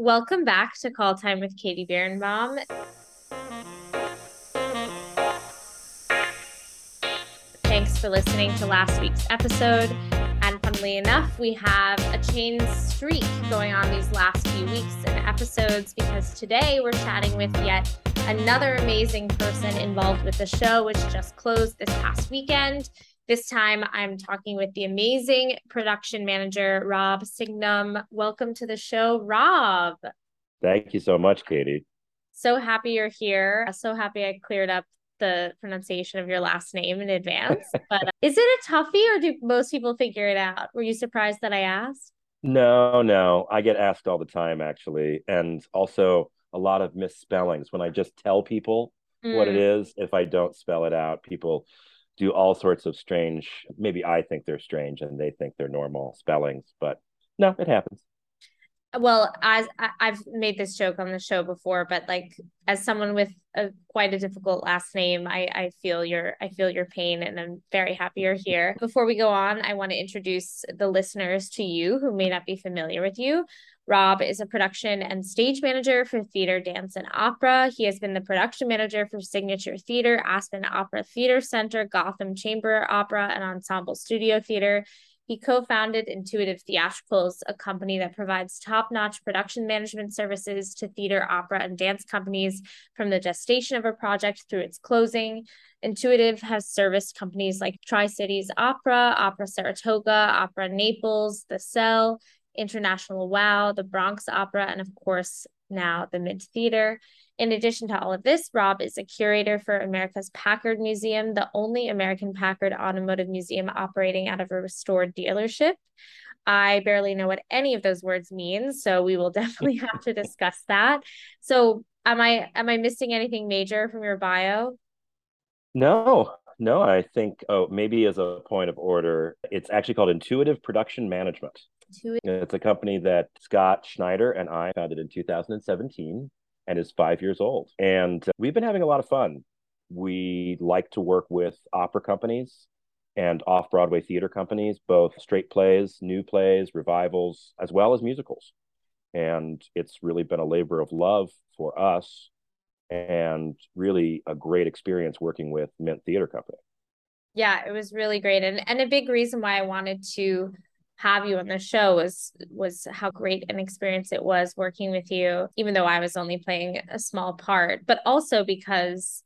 welcome back to Call Time with Katie Birnbaum. Thanks for listening to last week's episode. And funnily enough, we have a chain streak going on these last few weeks and episodes because today we're chatting with yet another amazing person involved with the show, which just closed this past weekend. This time I'm talking with the amazing production manager, Rob Signum. Welcome to the show, Rob. Thank you so much, Katie. So happy you're here. So happy I cleared up the pronunciation of your last name in advance. But uh, is it a toughie or do most people figure it out? Were you surprised that I asked? No, no. I get asked all the time, actually. And also a lot of misspellings. When I just tell people mm. what it mm. if I don't spell it out, people do all sorts of strange maybe i think they're strange and they think they're normal spellings but no it happens. Well as i've made this joke on the show before but like as someone with a quite a difficult last name i i feel your i feel your pain and i'm very happy you're here. Before we go on i want to introduce the listeners to you who may not be familiar with you Rob is a production and stage manager for theater, dance, and opera. He has been the production manager for Signature Theater, Aspen Opera Theater Center, Gotham Chamber Opera, and Ensemble Studio Theater. He co founded Intuitive Theatricals, a company that provides top notch production management services to theater, opera, and dance companies from the gestation of a project through its closing. Intuitive has serviced companies like Tri Cities Opera, Opera Saratoga, Opera Naples, The Cell, International Wow, the Bronx Opera, and of course, now the Mint Theater. In addition to all of this, Rob is a curator for America's Packard Museum, the only American Packard automotive museum operating out of a restored dealership. I barely know what any of those words mean, so we will definitely have to discuss that. So, am I am I missing anything major from your bio? No, no, I think oh maybe as a point of order, it's actually called Intuitive Production Management. It's a company that Scott Schneider and I founded in 2017 and is five years old. And uh, we've been having a lot of fun. We like to work with opera companies and off Broadway theater companies, both straight plays, new plays, revivals, as well as musicals. And it's really been a labor of love for us and really a great experience working with Mint Theater Company. Yeah, it was really great. And and a big reason why I wanted to have you on the show was was how great an experience it was working with you, even though I was only playing a small part, but also because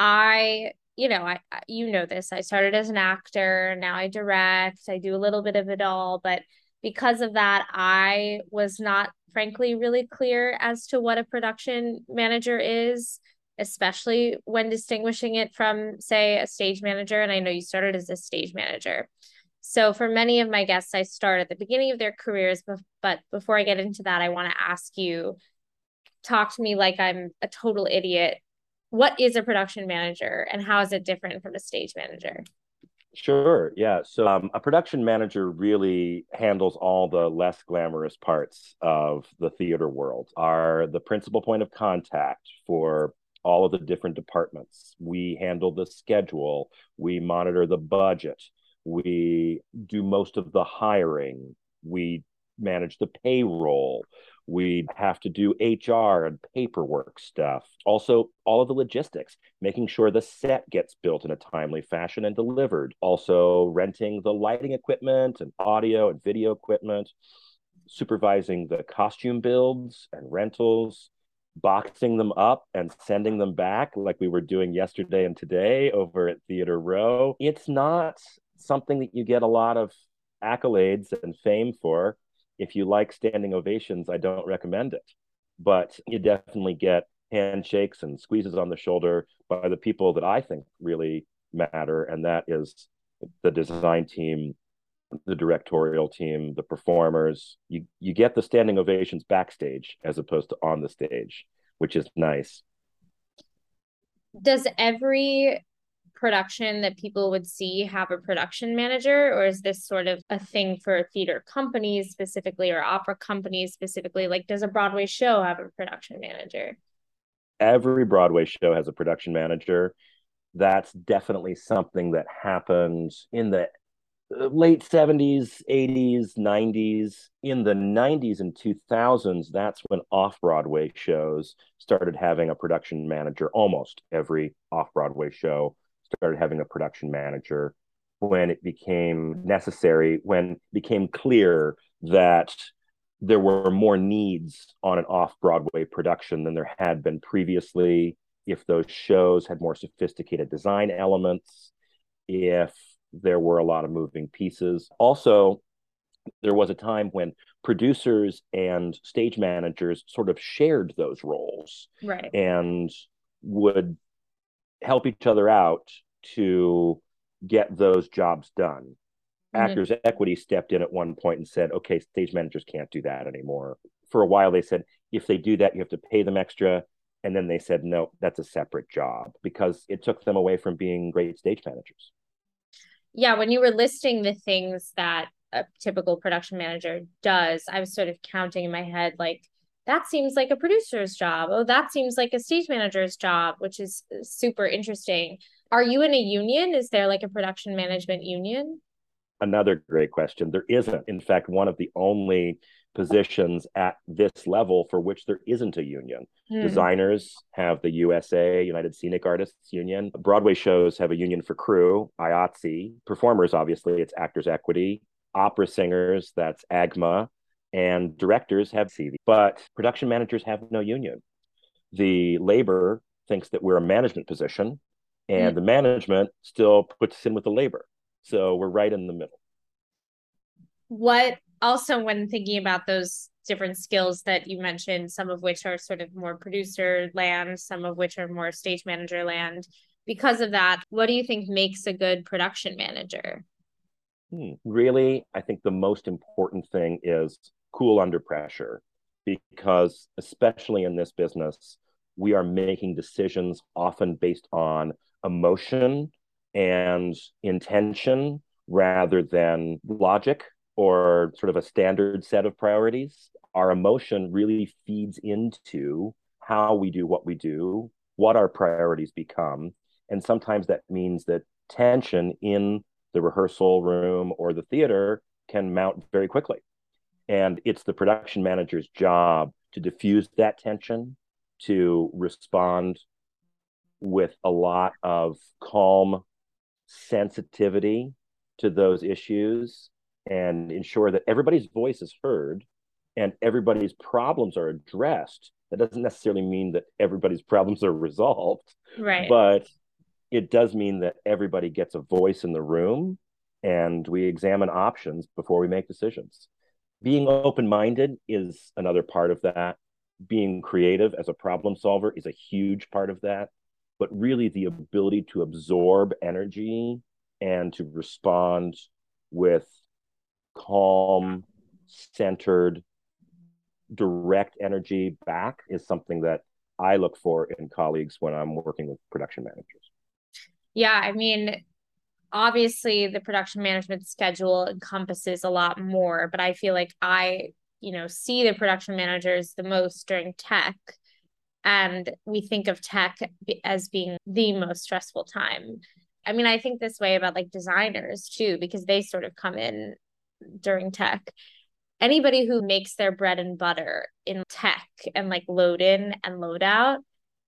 I you know, I you know this. I started as an actor, now I direct, I do a little bit of it all, but because of that, I was not frankly really clear as to what a production manager is, especially when distinguishing it from, say, a stage manager. And I know you started as a stage manager. So for many of my guests, I start at the beginning of their careers. But before I get into that, I want to ask you talk to me like I'm a total idiot. What is a production manager and how is it different from a stage manager? Sure. Yeah. So um, a production manager really handles all the less glamorous parts of the theater world, are the principal point of contact for all of the different departments. We handle the schedule, we monitor the budget, we do most of the hiring, we manage the payroll, we have to do HR and paperwork stuff. Also, all of the logistics, making sure the set gets built in a timely fashion and delivered. Also, renting the lighting equipment and audio and video equipment, supervising the costume builds and rentals, boxing them up and sending them back like we were doing yesterday and today over at Theater Row. It's not something that you get a lot of accolades and fame for if you like standing ovations, I don't recommend it. But you definitely get handshakes and squeezes on the shoulder by the people that I think really matter, and that is the design team, the directorial team, the performers. You you get the standing ovations backstage as opposed to on the stage, which is nice. Does every production that people would see have a production manager or is this sort of a thing for theater companies specifically or opera companies specifically like does a broadway show have a production manager every broadway show has a production manager that's definitely something that happens in the uh, late 70s, 80s, 90s. In the 90s and 2000s, that's when off Broadway shows started having a production manager. Almost every off Broadway show started having a production manager when it became necessary, when it became clear that there were more needs on an off Broadway production than there had been previously. If those shows had more sophisticated design elements, if there were a lot of moving pieces. Also, there was a time when producers and stage managers sort of shared those roles right. and would help each other out to get those jobs done. Mm-hmm. Actors Equity stepped in at one point and said, okay, stage managers can't do that anymore. For a while, they said, if they do that, you have to pay them extra. And then they said, no, that's a separate job because it took them away from being great stage managers yeah, when you were listing the things that a typical production manager does, I was sort of counting in my head like that seems like a producer's job. Oh, that seems like a stage manager's job, which is uh, super interesting. Are you in a union? Is there like a production management union? Another great question. There isn't. In fact, one of the only positions at this level for which there isn't a union. Mm. Designers have the USA, United Scenic Artists Union. Broadway shows have a union for crew, IATSE. Performers, obviously, it's Actors Equity. Opera singers, that's AGMA. And directors have CV. But production managers have no union. The labor thinks that we're a management position, and mm. the management still puts us in with the labor. So we're right in the middle. What also when thinking about those different skills that you mentioned, some of which are sort of more producer land, some of which are more stage manager land. Because of that, what do you think makes a good production manager? Hmm. Really, I think the most important thing is cool under pressure because, especially in this business, we are making decisions often based on emotion and intention rather than logic or sort of a standard set of priorities. Our emotion really feeds into how we do what we do, what our priorities become. And sometimes that means that tension in the rehearsal room or the theater can mount very quickly. And it's the production manager's job to diffuse that tension, to respond with a lot of calm sensitivity to those issues and ensure that everybody's voice is heard and everybody's problems are addressed. That doesn't necessarily mean that everybody's problems are resolved. Right. But it does mean that everybody gets a voice in the room and we examine options before we make decisions. Being open minded is another part of that. Being creative as a problem solver is a huge part of that. But really, the ability to absorb energy and to respond with calm, centered, direct energy back is something that I look for in colleagues when I'm working with production managers. Yeah, I mean, obviously the production management schedule encompasses a lot more, but I feel like I, you know, see the production managers the most during tech. And we think of tech as being the most stressful time. I mean, I think this way about like designers too, because they sort of come in during tech anybody who makes their bread and butter in tech and like load in and load out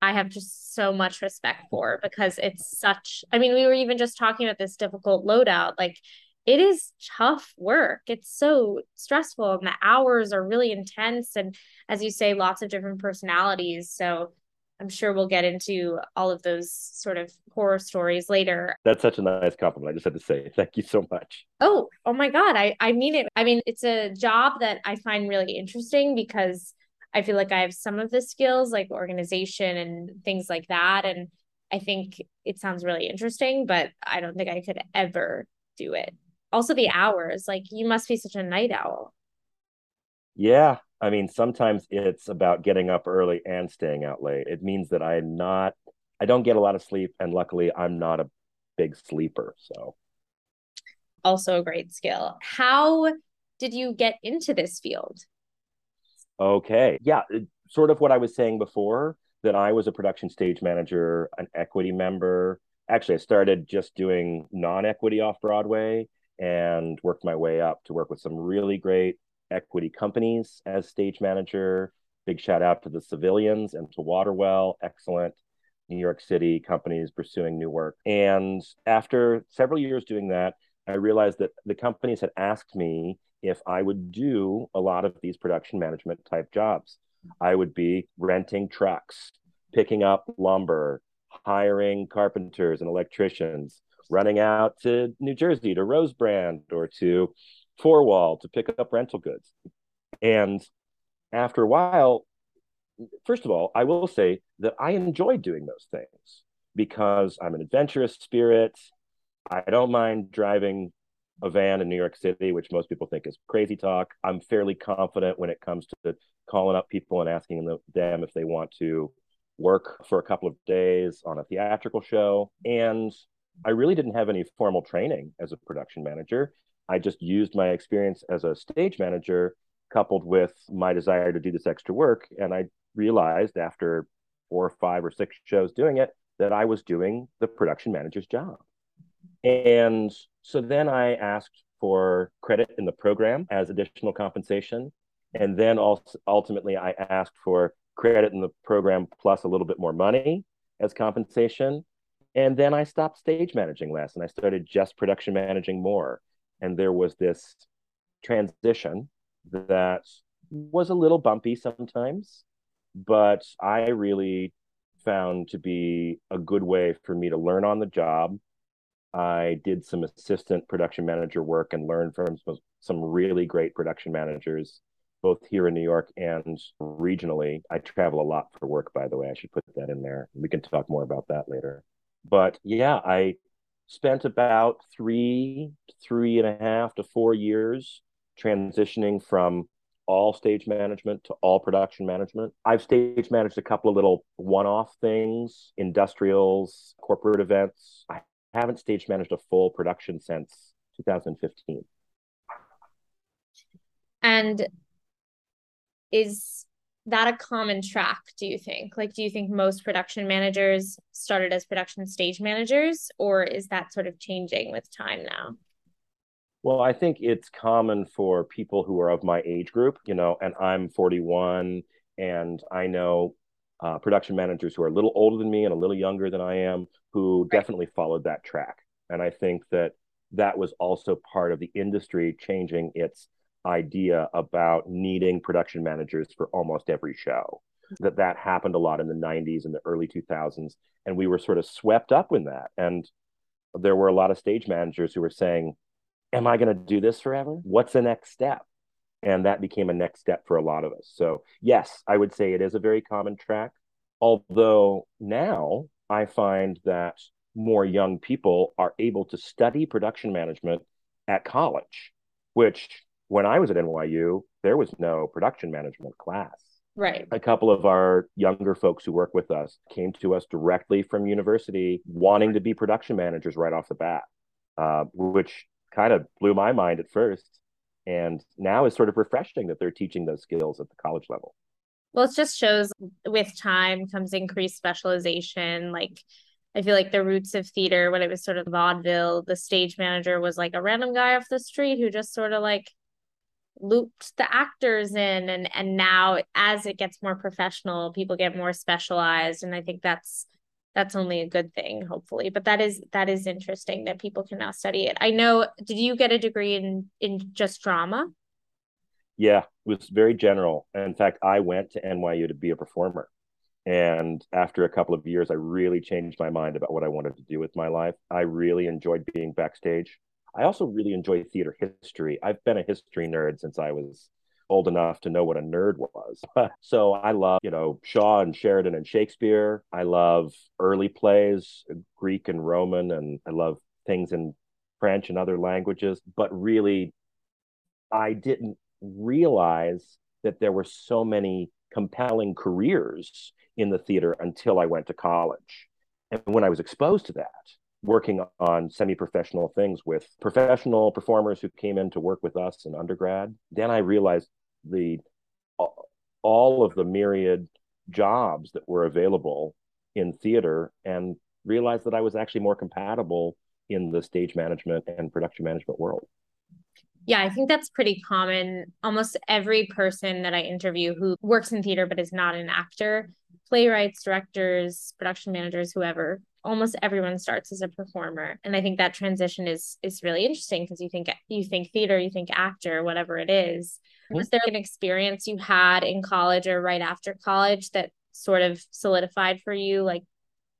i have just so much respect for because it's such i mean we were even just talking about this difficult loadout like it is tough work it's so stressful and the hours are really intense and as you say lots of different personalities so I'm sure we'll get into all of those sort of horror stories later. That's such a nice compliment. I just had to say thank you so much. Oh, oh my God. I, I mean it. I mean, it's a job that I find really interesting because I feel like I have some of the skills like organization and things like that. And I think it sounds really interesting, but I don't think I could ever do it. Also, the hours, like you must be such a night owl. Yeah, I mean, sometimes it's about getting up early and staying out late. It means that I'm not, I don't get a lot of sleep, and luckily, I'm not a big sleeper. So, also a great skill. How did you get into this field? Okay. Yeah. Uh, sort of what I was saying before that I was a production stage manager, an equity member. Actually, I started just doing non equity off Broadway and worked my way up to work with some really great equity companies as stage manager. Big shout out to the civilians and to Waterwell, excellent New York City companies pursuing new work. And after several years doing that, I realized that the companies had asked me if I would do a lot of these production management type jobs. I would be renting trucks, picking up lumber, hiring carpenters and electricians, running out to New Jersey to Rosebrand or to Four Wall to pick up rental goods. And after a while, first of all, I will say that I enjoy doing those things because I'm an adventurous spirit. I don't mind driving a van in New York City, which most people think is crazy talk. I'm fairly confident when it comes to calling up people and asking them if they want to work for a couple of days on a theatrical show. And I really didn't have any formal training as a production manager. I just used my experience as a stage manager coupled with my desire to do this extra work. And I realized after four or five or six shows doing it that I was doing the production manager's job. And so then I asked for credit in the program as additional compensation. And then also ultimately I asked for credit in the program plus a little bit more money as compensation. And then I stopped stage managing less and I started just production managing more. And there was this transition that was a little bumpy sometimes, but I really found to be a good way for me to learn on the job. I did some assistant production manager work and learned from some really great production managers both here in New York and regionally. I travel a lot for work, by the way. I should put that in there. We can talk more about that later. But yeah, I spent about three, three and a half to four years transitioning from all stage management to all production management. I've stage managed a couple of little one off things, industrials, corporate events. I haven't stage managed a full production since 2015. And is that a common track do you think like do you think most production managers started as production stage managers or is that sort of changing with time now well i think it's common for people who are of my age group you know and i'm 41 and i know uh, production managers who are a little older than me and a little younger than i am who right. definitely followed that track. And i think that that was also part of the industry changing its idea about needing production managers for almost every show. That that happened a lot in the 90s and the early 2000s and we were sort of swept up in that. And there were a lot of stage managers who were saying am i going to do this forever? What's the next step and that became a next step for a lot of us so yes i would say it is a very common track although now i find that more young people are able to study production management at college which when I was at NYU, there was no production management class. Right. A couple of our younger folks who work with us came to us directly from university wanting to be production managers right off the bat, uh, which kind of blew my mind at first. And now is sort of refreshing that they're teaching those skills at the college level. Well, it just shows with time comes increased specialization. Like, I feel like the roots of theater, when it was sort of vaudeville, the stage manager was like a random guy off the street who just sort of like looped the actors in and and now as it gets more professional people get more specialized and i think that's that's only a good thing hopefully but that is that is interesting that people can now study it. I know did you get a degree in in just drama? Yeah it was very general. In fact i went to nyu to be a performer. And after a couple of years i really changed my mind about what i wanted to do with my life. I really enjoyed being backstage. I also really enjoy theater history. I've been a history nerd since I was old enough to know what a nerd was. so I love, you know, Shaw and Sheridan and Shakespeare. I love early plays, Greek and Roman, and I love things in French and other languages. But really, I didn't realize that there were so many compelling careers in the theater until I went to college. And when I was exposed to that, working on semi-professional things with professional performers who came in to work with us in undergrad then i realized the all of the myriad jobs that were available in theater and realized that i was actually more compatible in the stage management and production management world. Yeah, I think that's pretty common. Almost every person that I interview who works in theater but is not an actor, playwrights, directors, production managers, whoever, almost everyone starts as a performer. And I think that transition is is really interesting because you think you think theater, you think actor, whatever it is. Mm-hmm. Was there an experience you had in college or right after college that sort of solidified for you like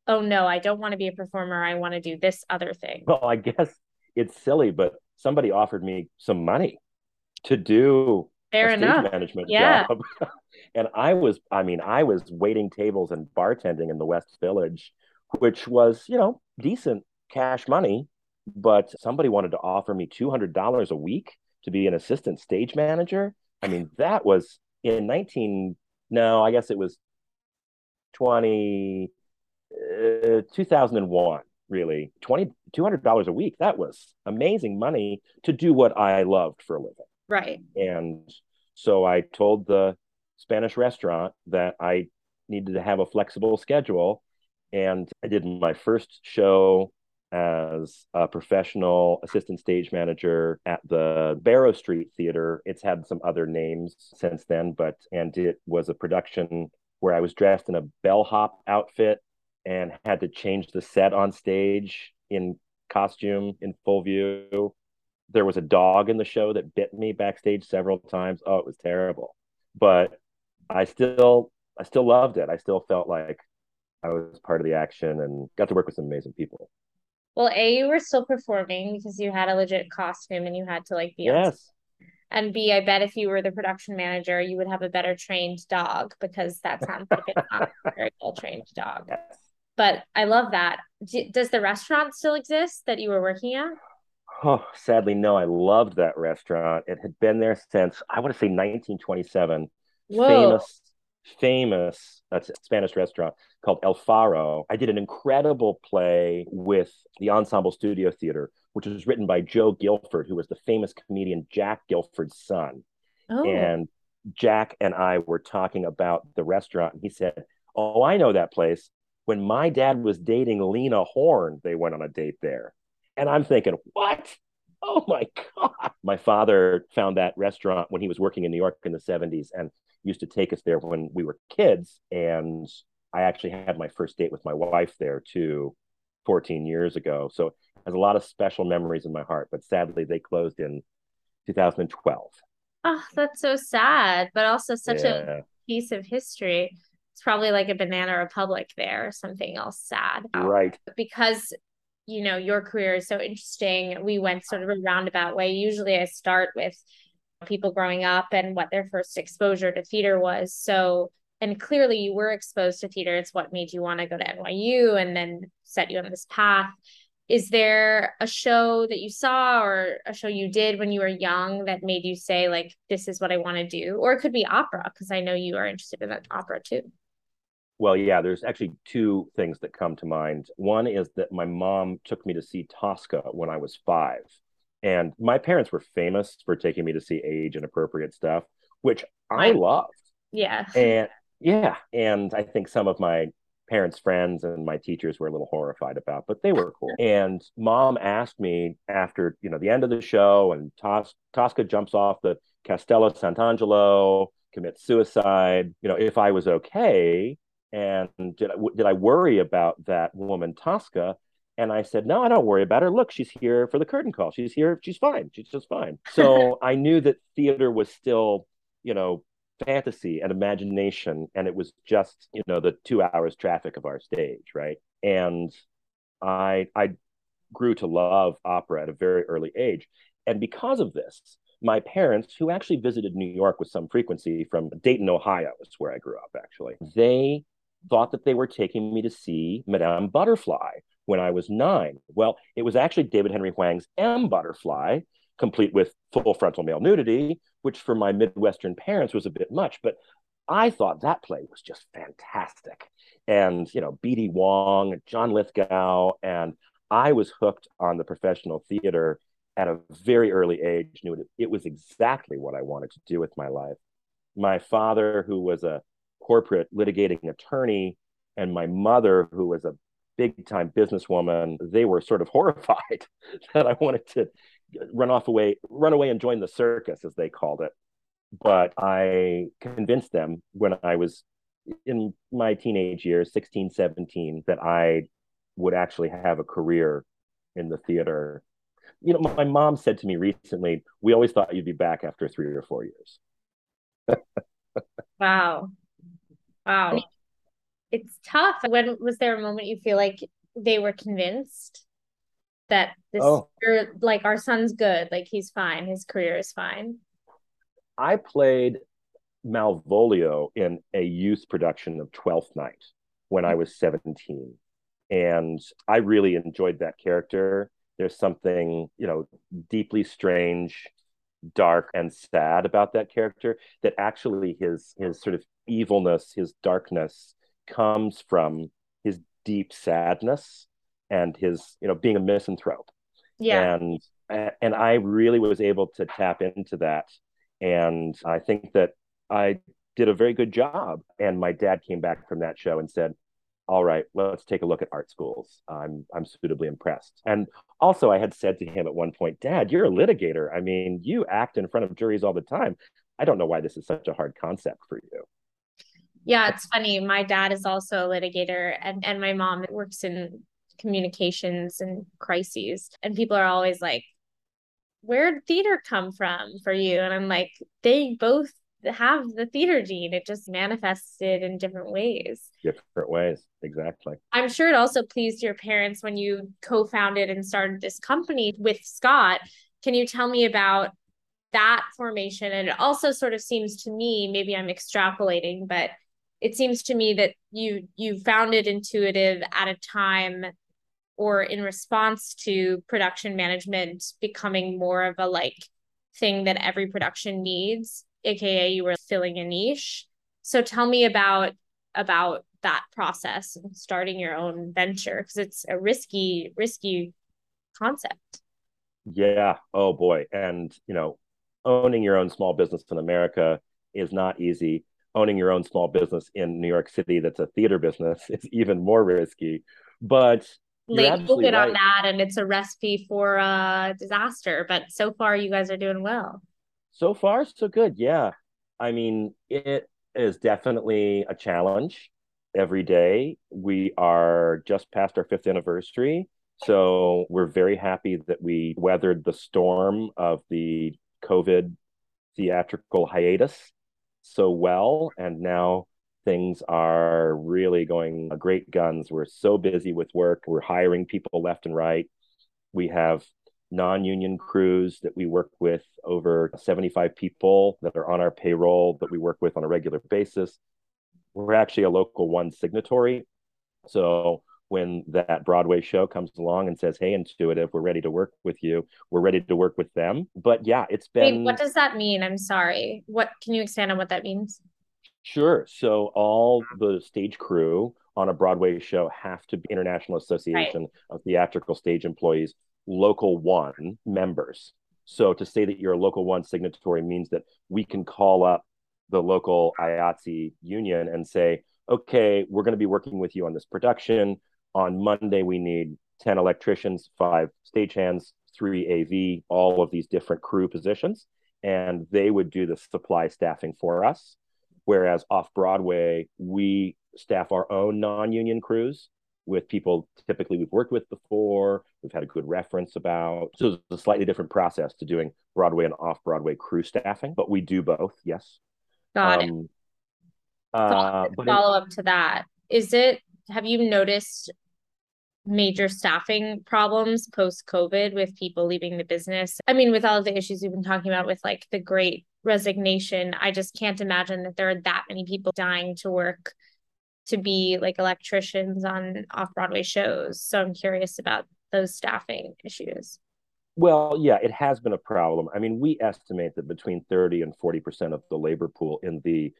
oh no, I don't want to be a performer. I want to do this other thing. Well, I guess it's silly, but somebody offered me some money to do Fair enough. management yeah. job. and I was, I mean, I was waiting tables and bartending in the West Village, which was, you know, decent cash money. But somebody wanted to offer me $200 a week to be an assistant stage manager. I mean, that was in 19, no, I guess it was 20, uh, 2001 really 20 $200 a week that was amazing money to do what i loved for a living right and so i told the spanish restaurant that i needed to have a flexible schedule and i did my first show as a professional assistant stage manager at the Barrow Street Theater. It's had some other names since then, but and it was a production where I was dressed in a bellhop outfit and had to change the set on stage in costume in full view. There was a dog in the show that bit me backstage several times. Oh, it was terrible. But I still I still loved it. I still felt like I was part of the action and got to work with some amazing people. Well, A, you were still performing because you had a legit costume and you had to like be yes. And B, I bet if you were the production manager, you would have a better trained dog because that sounds like it's not a very well trained dog. Yes but I love that. D- does the restaurant still exist that you were working at? Oh, sadly, no. I loved that restaurant. It had been there since I want to say 1927. Whoa. Famous, famous uh, that's a Spanish restaurant called El Faro. I did an incredible play with the Ensemble Studio Theater, which was written by Joe Gilford, who was the famous comedian Jack Gilford's son. Oh. And Jack and I were talking about the restaurant, and he said, Oh, I know that place when my dad was dating Lena Horne, they went on a date there. And I'm thinking, what? Oh my God. My father found that restaurant when he was working in New York in the 70s and used to take us there when we were kids. And I actually had my first date with my wife there too, 14 years ago. So it has a lot of special memories in my heart, but sadly they closed in 2012. Oh, ah, that's so sad, but also such yeah. a piece of history it's probably like a banana republic there or something else sad right because you know your career is so interesting. We went sort of a roundabout way. Usually i start with people growing up and what their first exposure to theater was. So and clearly you were exposed to theater. It's what made you want to go to nyu and then set you on this path. Is there a show that you saw or a show you did when you were young that made you say like this is what i want to do? Or it could be opera because i know you are interested in that opera too well, yeah, there's actually two things that come to mind. One is that my mom took me to see Tosca when I was five. And my parents were famous for taking me to see age and appropriate stuff, which I loved. Yeah. And yeah. And I think some of my parents' friends and my teachers were a little horrified about, but they were cool. And mom asked me after, you know, the end of the show and Tos- Tosca jumps off the Castello Sant'Angelo, commits suicide, you know, if I was okay and did I, did I worry about that woman Tosca? And I said, no, I don't worry about her. Look, she's here for the curtain call. She's here. She's fine. She's just fine. So I knew that theater was still, you know, fantasy and imagination. And it was just, you know, the two hours traffic of our stage. Right. And I, I grew to love opera at a very early age. And because of this, my parents, who actually visited New York with some frequency from Dayton, Ohio, is where I grew up, actually, they thought that they were taking me to see Madame Butterfly when I was nine. Well, it was actually David Henry Hwang's M Butterfly, complete with full frontal male nudity, which for my Midwestern parents was a bit much, but I thought that play was just fantastic. And, you know, B.D. Wong, John Lithgow, and I was hooked on the professional theater at a very early age, knew it, it was exactly what I wanted to do with my life. My father, who was a corporate litigating attorney, and my mother, who was a big time businesswoman, they were sort of horrified that I wanted to run off away, run away and join the circus, as they called it. But I convinced them when I was in my teenage years, 16, 17, that I would actually have a career in the theater. You know, my mom said to me recently, we always thought you'd be back after three or four years. wow. Wow. It's tough. When was there a moment you feel like they were convinced that this oh. like our son's good, like he's fine, his career is fine? I played Malvolio in a youth production of Twelfth Night when I was 17. And I really enjoyed that character. There's something, you know, deeply strange, dark, and sad about that character that actually his his sort of evilness, his darkness comes from his deep sadness and his, you know, being a misanthrope. Yeah. And and I really was able to tap into that. And I think that I did a very good job. And my dad came back from that show and said, all right, let's take a look at art schools. I'm I'm suitably impressed. And also I had said to him at one point, Dad, you're a litigator. I mean, you act in front of juries all the time. I don't know why this is such a hard concept for you. Yeah, it's funny. My dad is also a litigator and, and my mom works in communications and crises. And people are always like, Where theater come from for you? And I'm like, they both have the theater gene. It just manifested in different ways. Different ways, exactly. I'm sure it also pleased your parents when you co-founded and started this company with Scott. Can you tell me about that formation? And it also sort of seems to me, maybe I'm extrapolating, but it seems to me that you you founded Intuitive at a time or in response to production management becoming more of a like thing that every production needs aka you were filling a niche. So tell me about about that process and starting your own venture because it's a risky risky concept. Yeah. Oh boy. And you know owning your own small business in america is not easy. Owning your own small business in new york city that's a theater business is even more risky. But like look right. on that and it's a recipe for a disaster but so far you guys are doing well so far so good. Yeah. I mean it is definitely a challenge. Every day we are just past our fifth anniversary. So we're very happy that we weathered the storm of the covid theatrical hiatus so well. And now things are really going great guns. We're so busy with work. We're hiring people left and right. We have non-union crews that we work with over 75 people that are on our payroll that we work with on a regular basis. We're actually a local one signatory. So when that broadway show comes along and says hey intuitive we're ready to work with you we're ready to work with them. But yeah it's been Wait, what does that mean? I'm sorry. What can you expand on what that means? Sure. So all the stage crew on a broadway show have to be international association right. of theatrical stage employees local one members. So to say that you're a local one signatory means that we can call up the local IATSE union and say, okay, we're going to be working with you on this production. On Monday, we need 10 electricians, five stagehands, three AV, all of these different crew positions. And they would do the supply staffing for us. Whereas off Broadway, we staff our own non union crews with people typically we've worked with before, we've had a good reference about. So it's a slightly different process to doing Broadway and off Broadway crew staffing, but we do both. Yes. Got um, it. Uh, follow up to that, is it? Have you noticed major staffing problems post COVID with people leaving the business? I mean, with all of the issues we've been talking about with like the great resignation, I just can't imagine that there are that many people dying to work to be like electricians on off Broadway shows. So I'm curious about those staffing issues. Well, yeah, it has been a problem. I mean, we estimate that between 30 and 40% of the labor pool in the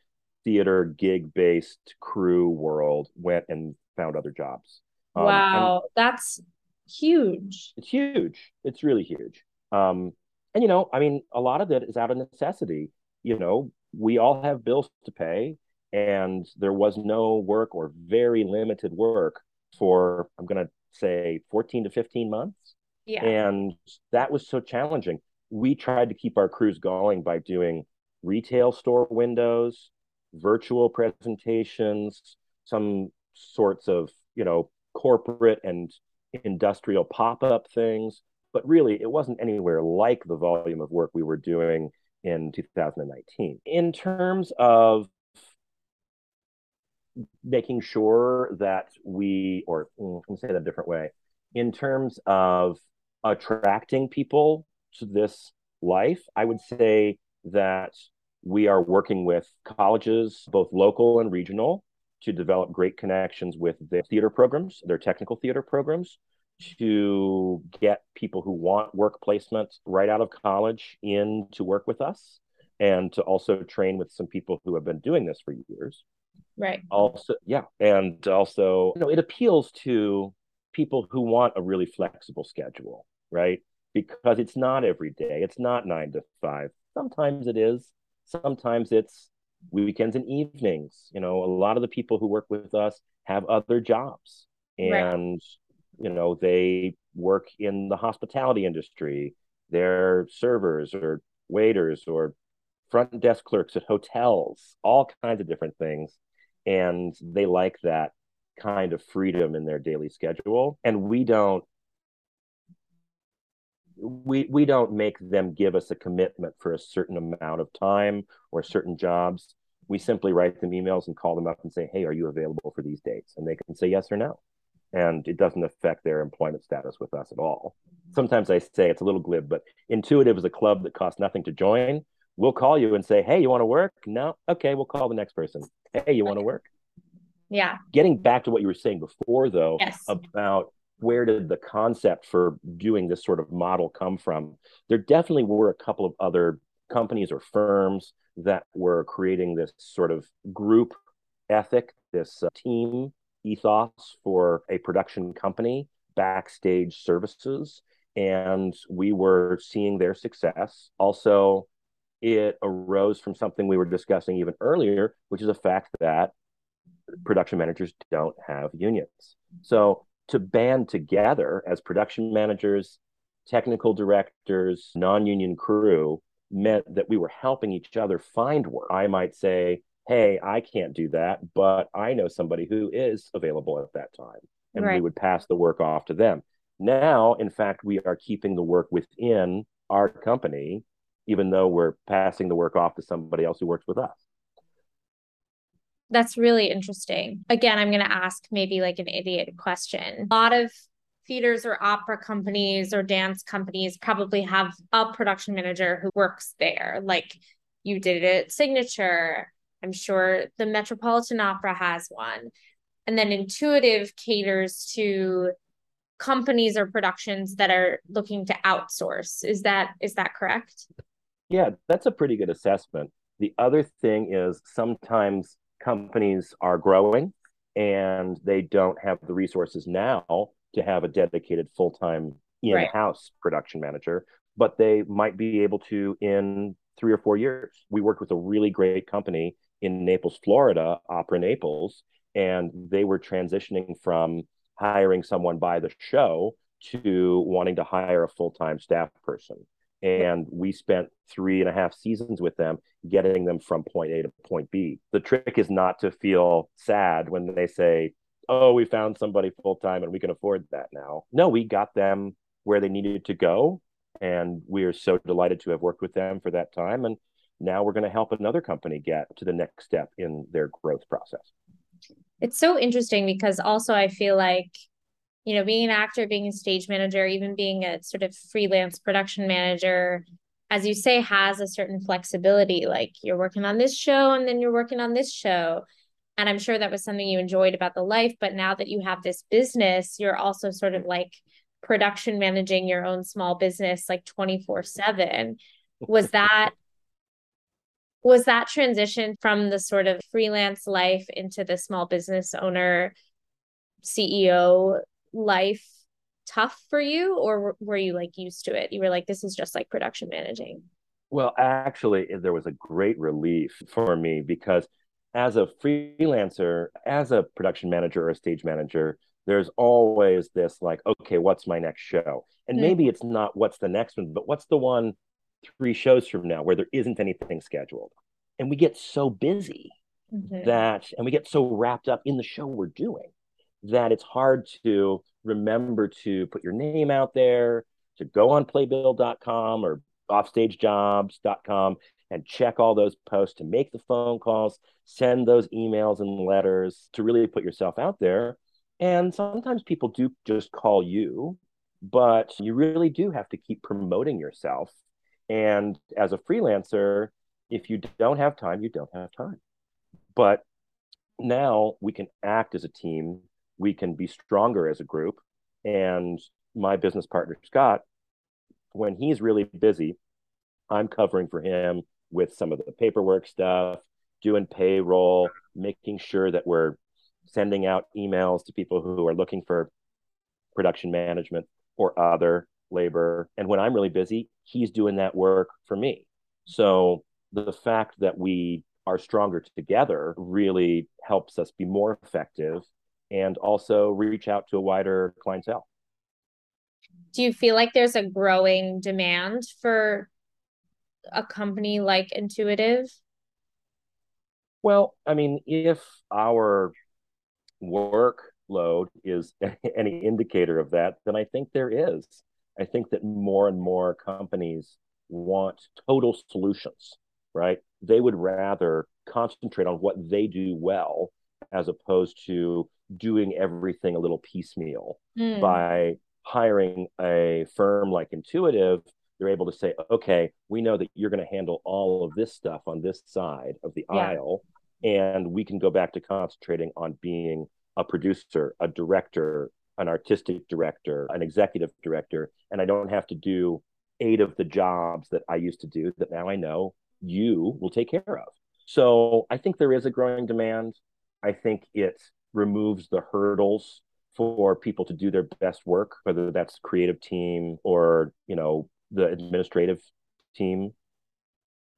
theater gig based crew world went and found other jobs. Um, wow, that's huge. It's huge. It's really huge. Um, and, you know, I mean, a lot of it is out of necessity. You know, we all have bills to pay and there was no work or very limited work for I'm going to say 14 to 15 months. Yeah. And that was so challenging. We tried to keep our crews going by doing retail store windows, virtual presentations, some sorts of, you know, corporate and industrial pop-up things, but really it wasn't anywhere like the volume of work we were doing in 2019. In terms of making sure that we, or mm, let me say that a different way, in terms of attracting people to this life, I would say that we are working with colleges, both local and regional, to develop great connections with their theater programs, their technical theater programs, to get people who want work placement right out of college in to work with us, and to also train with some people who have been doing this for years. Right. Also, yeah. And also, you know, it appeals to people who want a really flexible schedule, right? Because it's not every day, it's not nine to five. Sometimes it is, sometimes it's weekends and evenings. You know, a lot of the people who work with us have other jobs and, right. you know, they work in the hospitality industry. They're servers or waiters or front desk clerks at hotels, all kinds of different things and they like that kind of freedom in their daily schedule. And we don't we we don't make them give us a commitment for a certain amount of time or certain jobs. We simply write them emails and call them up and say hey are you available for these dates? And they can say yes or no. And it doesn't affect their employment status with us at all. Sometimes i say it's a little glib but intuitive is a club that costs nothing to join we'll call you and say, Hey, you want to work? No. Okay, we'll call the next person. Hey, you want to work? Yeah. Getting back to what you were saying before, though, yes. about where did the concept for doing this sort of model come from? There definitely were a couple of other companies or firms that were creating this sort of group ethic, this uh, team ethos for a production company, backstage services. And we were seeing their success. Also, it arose from something we were discussing even earlier, which is the fact that production managers don't have unions. So to band together as production managers, technical directors, non-union crew meant that we were helping each other find work. I might say, "Hey, I can't do that, but I know somebody who is available at that time." And right. we would pass the work off to them. Now, in fact, we are keeping the work within our company even though we're passing the work off to somebody else who works with us. That's really interesting. Again, I'm going to ask maybe like an idiot question. A lot of theaters or opera companies or dance companies probably have a production manager who works there. Like you did it at Signature. I'm sure the Metropolitan Opera has one. And then Intuitive caters to companies or productions that are looking to outsource. Is that is that correct? Yeah, that's a pretty good assessment. The other thing is sometimes companies are growing and they don't have the resources now to have a dedicated full time in house right. production manager, but they might be able to in three or four years. We worked with a really great company in Naples, Florida, Opera Naples, and they were transitioning from hiring someone by the show to wanting to hire a full time staff person and we spent three and a half seasons with them getting them from point a to point b. The trick is not to feel sad when they say oh we found somebody full time and we can afford that now. No we got them where they needed to go and we are so delighted to have worked with them for that time. And now we're going to help another company get to the next step in their growth process. It's so interesting because also i feel like you know, being an actor, being a stage manager, even being a sort of freelance production manager, as you say, has a certain flexibility. Like you're working on this show and then you're working on this show. And I'm sure that was something you enjoyed about the life. But now that you have this business, you're also sort of like production managing your own small business like 24 7. Was that was that transition from the sort of freelance life into the small business owner CEO life tough for you or were you like used to it you were like this is just like production managing well actually there was a great relief for me because as a freelancer as a production manager or a stage manager there's always this like, okay, what's my next show? And mm. maybe it's not what's the next one, but what's the one three shows from now where there isn't anything scheduled? And we get so busy mm-hmm. that, and we get so wrapped up in the show we're doing that it's hard to remember to put your name out there, to go on playbill.com or offstagejobs.com and check all those posts, to make the phone calls, send those emails and letters, to really put yourself out there. And sometimes people do just call you, but you really do have to keep promoting yourself. And as a freelancer, if you don't have time, you don't have time. But now we can act as a team, we can be stronger as a group. And my business partner, Scott, when he's really busy, I'm covering for him with some of the paperwork stuff, doing payroll, making sure that we're sending out emails to people who are looking for production management or other labor. And when I'm really busy, he's doing that work for me. So the fact that we are stronger together really helps us be more effective and also reach out to a wider clientele. Do you feel like there's a growing demand for a company like Intuitive? Well, I mean, if our workload is any indicator of that, then I think there is. I think that more and more companies want total solutions, right? They would rather concentrate on what they do well as opposed to doing everything a little piecemeal mm. by hiring a firm like Intuitive they're able to say, okay, we know that you're going to handle all of this stuff on this side of the yeah. aisle, and we can go back to concentrating on being a producer, a director, an artistic director, an executive director, and I don't have to do eight of the jobs that I used to do that now I know you will take care of. So I think there is a growing demand. I think it removes the hurdles for people to do their best work, whether that's creative team or, you know, the administrative team.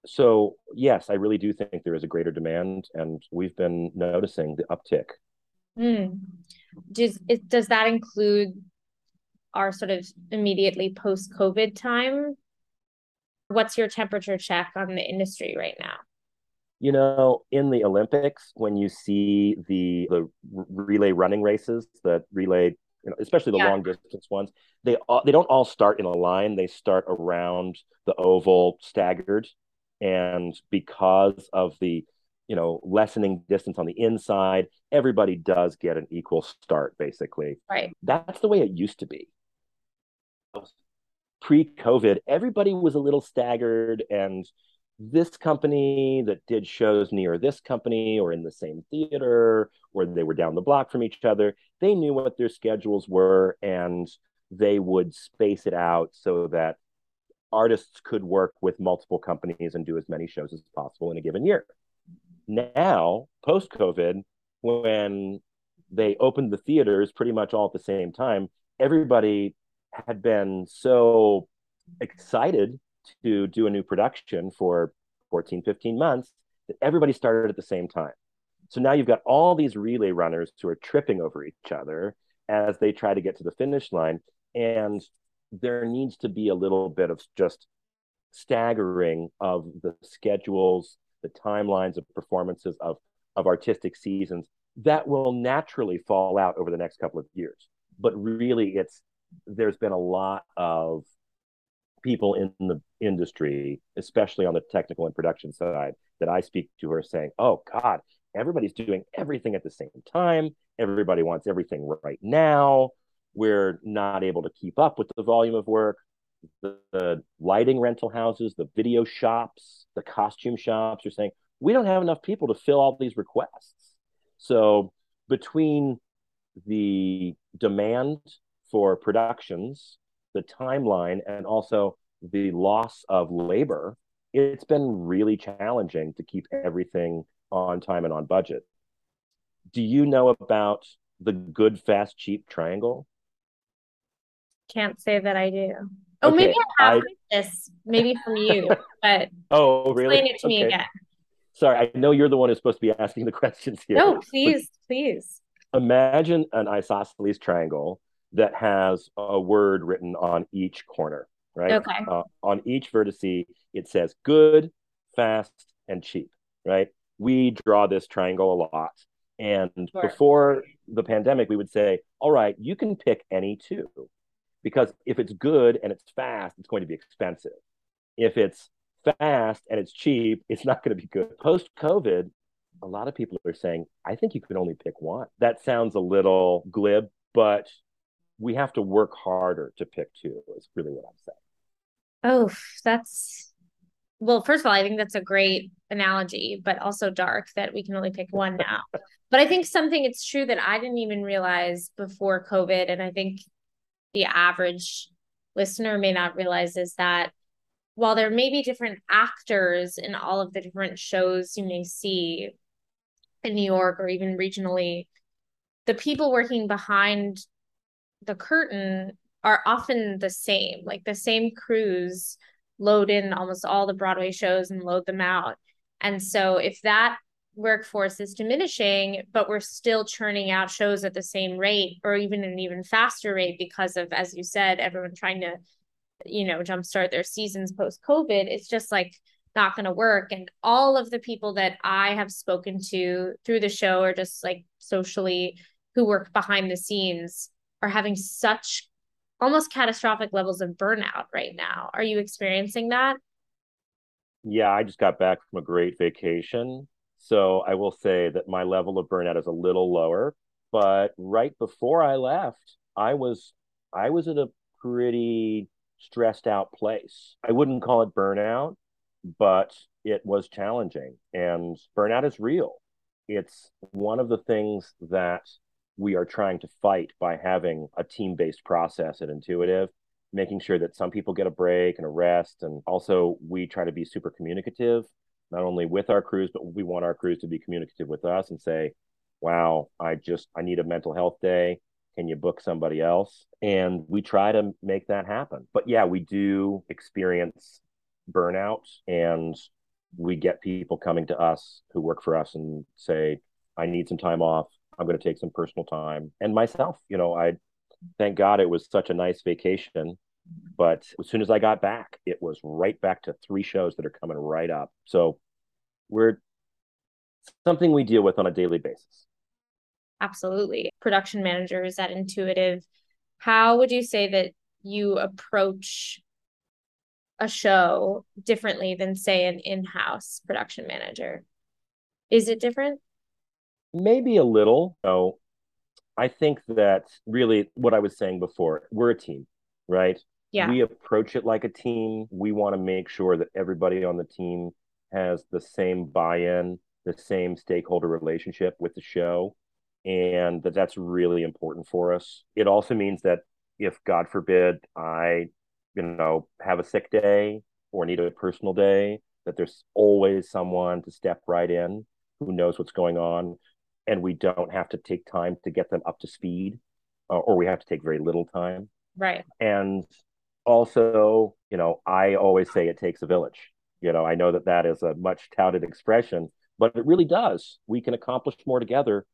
So yes, I really do think there is a greater demand, and we've been noticing the uptick. Mm. Does it, does that include our sort of immediately post COVID time? What's your temperature check on the industry right now? You know, in the Olympics, when you see the the relay running races, the relay you know, especially the yeah. long distance ones. They all, they don't all start in a line. They start around the oval, staggered, and because of the you know lessening distance on the inside, everybody does get an equal start. Basically, right. That's the way it used to be. Pre-COVID, everybody was a little staggered and this company that did shows near this company or in the same theater or they were down the block from each other they knew what their schedules were and they would space it out so that artists could work with multiple companies and do as many shows as possible in a given year. Now post covid when they opened the theaters pretty much all at the same time everybody had been so excited to do a new production for 14, 15 months that everybody started at the same time. So now you've got all these relay runners who are tripping over each other as they try to get to the finish line. And there needs to be a little bit of just staggering of the schedules, the timelines of performances of, of artistic seasons that will naturally fall out over the next couple of years. But really, it's there's been a lot of people in the industry, especially on the technical and production side, that I speak to are saying, oh, God, everybody's doing everything at the same time. Everybody wants everything right now. We're not able to keep up with the volume of work. The, the lighting rental houses, the video shops, the costume shops are saying, we don't have enough people to fill all these requests. So, between the demand for productions the timeline and also the loss of labor, it's been really challenging to keep everything on time and on budget. Do you know about the good, fast, cheap triangle? Can't say that I do. Oh, okay, maybe I have I... this, maybe from you, but oh, really? Explain it to okay. me again. Sorry, I know you're the one who's supposed to be asking the questions here. No, please, please. imagine an isosceles triangle that has a word written on each corner, right? Okay. Uh, on each vertice, it says good, fast, and cheap, right? We draw this triangle a lot. And sure. before the pandemic, we would say, all right, you can pick any two. Because if it's good and it's fast, it's going to be expensive. If it's fast and it's cheap, it's not going to be good. Post COVID, a lot of people are saying, I think you can only pick one. That sounds a little glib, but we have to work harder to pick two, is really what I'm saying. Oh, that's well, first of all, I think that's a great analogy, but also dark that we can only pick one now. but I think something it's true that I didn't even realize before COVID, and I think the average listener may not realize is that while there may be different actors in all of the different shows you may see in New York or even regionally, the people working behind the curtain are often the same, like the same crews load in almost all the Broadway shows and load them out. And so if that workforce is diminishing, but we're still churning out shows at the same rate or even an even faster rate because of, as you said, everyone trying to, you know, jumpstart their seasons post COVID, it's just like not going to work. And all of the people that I have spoken to through the show or just like socially who work behind the scenes are having such almost catastrophic levels of burnout right now. Are you experiencing that? Yeah, I just got back from a great vacation. So I will say that my level of burnout is a little lower, but right before I left, I was I was at a pretty stressed out place. I wouldn't call it burnout, but it was challenging and burnout is real. It's one of the things that we are trying to fight by having a team based process at Intuitive, making sure that some people get a break and a rest. And also, we try to be super communicative, not only with our crews, but we want our crews to be communicative with us and say, wow, I just, I need a mental health day. Can you book somebody else? And we try to make that happen. But yeah, we do experience burnout and we get people coming to us who work for us and say, I need some time off. I'm going to take some personal time and myself. You know, I thank God it was such a nice vacation. But as soon as I got back, it was right back to three shows that are coming right up. So we're something we deal with on a daily basis. Absolutely. Production managers at Intuitive, how would you say that you approach a show differently than, say, an in house production manager? Is it different? Maybe a little. So I think that really what I was saying before, we're a team, right? Yeah. We approach it like a team. We want to make sure that everybody on the team has the same buy-in, the same stakeholder relationship with the show, and that that's really important for us. It also means that if God forbid I, you know, have a sick day or need a personal day, that there's always someone to step right in who knows what's going on and we don't have to take time to get them up to speed uh, or we have to take very little time. Right. And also you know i always say it takes a village. You know i know that that is a much touted expression but it really does. We can accomplish more together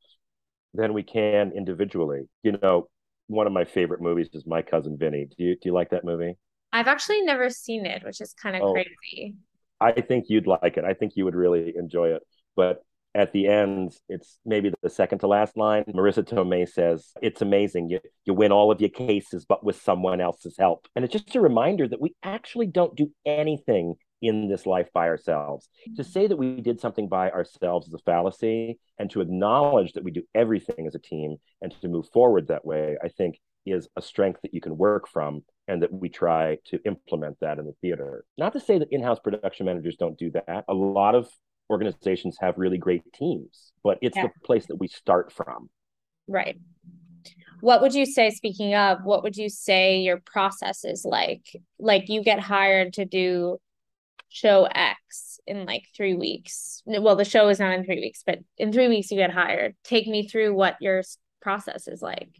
than we can individually. You know one of my favorite movies is my cousin vinny. Do you do you like that movie? I've actually never seen it which is kind of oh, crazy. I think you'd like it. I think you would really enjoy it. But at the end, it's maybe the second to last line. Marisa Tomei says, It's amazing. You, you win all of your cases, but with someone else's help. And it's just a reminder that we actually don't do anything in this life by ourselves. To say that we did something by ourselves is a fallacy. And to acknowledge that we do everything as a team and to move forward that way, I think is a strength that you can work from and that we try to implement that in the theater. Not to say that in house production managers don't do that. A lot of organizations have really great teams, but it's yeah. the place that we start from. Right. What would you say, speaking of, what would you say your process is like? Like you get hired to do show X in like three weeks. Well, the show is not in three weeks, but in three weeks you get hired. Take me through what your process is like.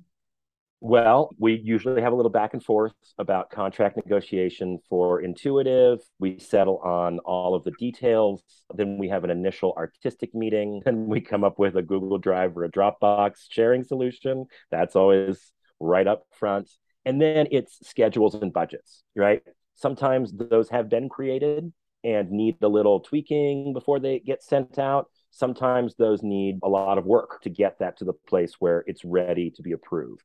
Well, we usually have a little back and forth about contract negotiation for intuitive. We settle on all of the details. Then we have an initial artistic meeting. and we come up with a Google Drive or a Dropbox sharing solution. That's always right up front. And then it's schedules and budgets, right? Sometimes those have been created and need a little tweaking before they get sent out. Sometimes those need a lot of work to get that to the place where it's ready to be approved.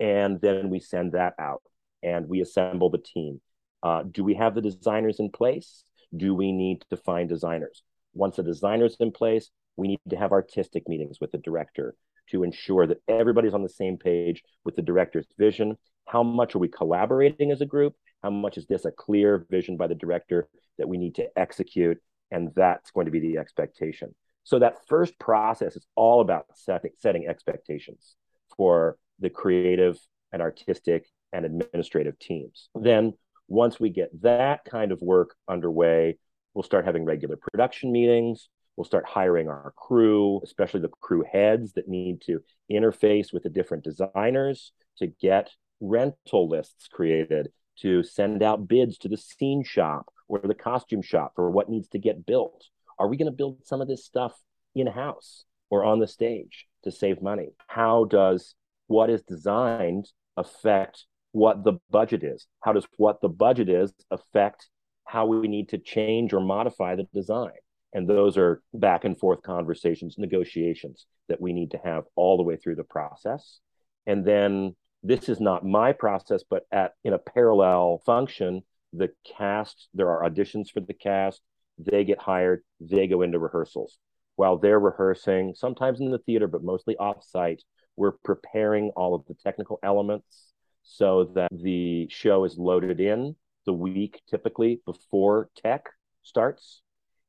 And then we send that out and we assemble the team. Uh, do we have the designers in place? Do we need to find designers? Once the designer's in place, we need to have artistic meetings with the director to ensure that everybody's on the same page with the director's vision. How much are we collaborating as a group? How much is this a clear vision by the director that we need to execute? And that's going to be the expectation. So that first process is all about setting, setting expectations for the creative and artistic and administrative teams. Then once we get that kind of work underway, we'll start having regular production meetings. We'll start hiring our crew, especially the crew heads that need to interface with the different designers to get rental lists created, to send out bids to the scene shop or the costume shop for what needs to get built. Are we going to build some of this stuff in house or on the stage to save money? How does what is designed affect what the budget is? How does what the budget is affect how we need to change or modify the design? And those are back and forth conversations, negotiations that we need to have all the way through the process. And then this is not my process, but at in a parallel function, the cast, there are auditions for the cast, they get hired, they go into rehearsals. While they're rehearsing, sometimes in the theater, but mostly offsite, we're preparing all of the technical elements so that the show is loaded in the week typically before tech starts.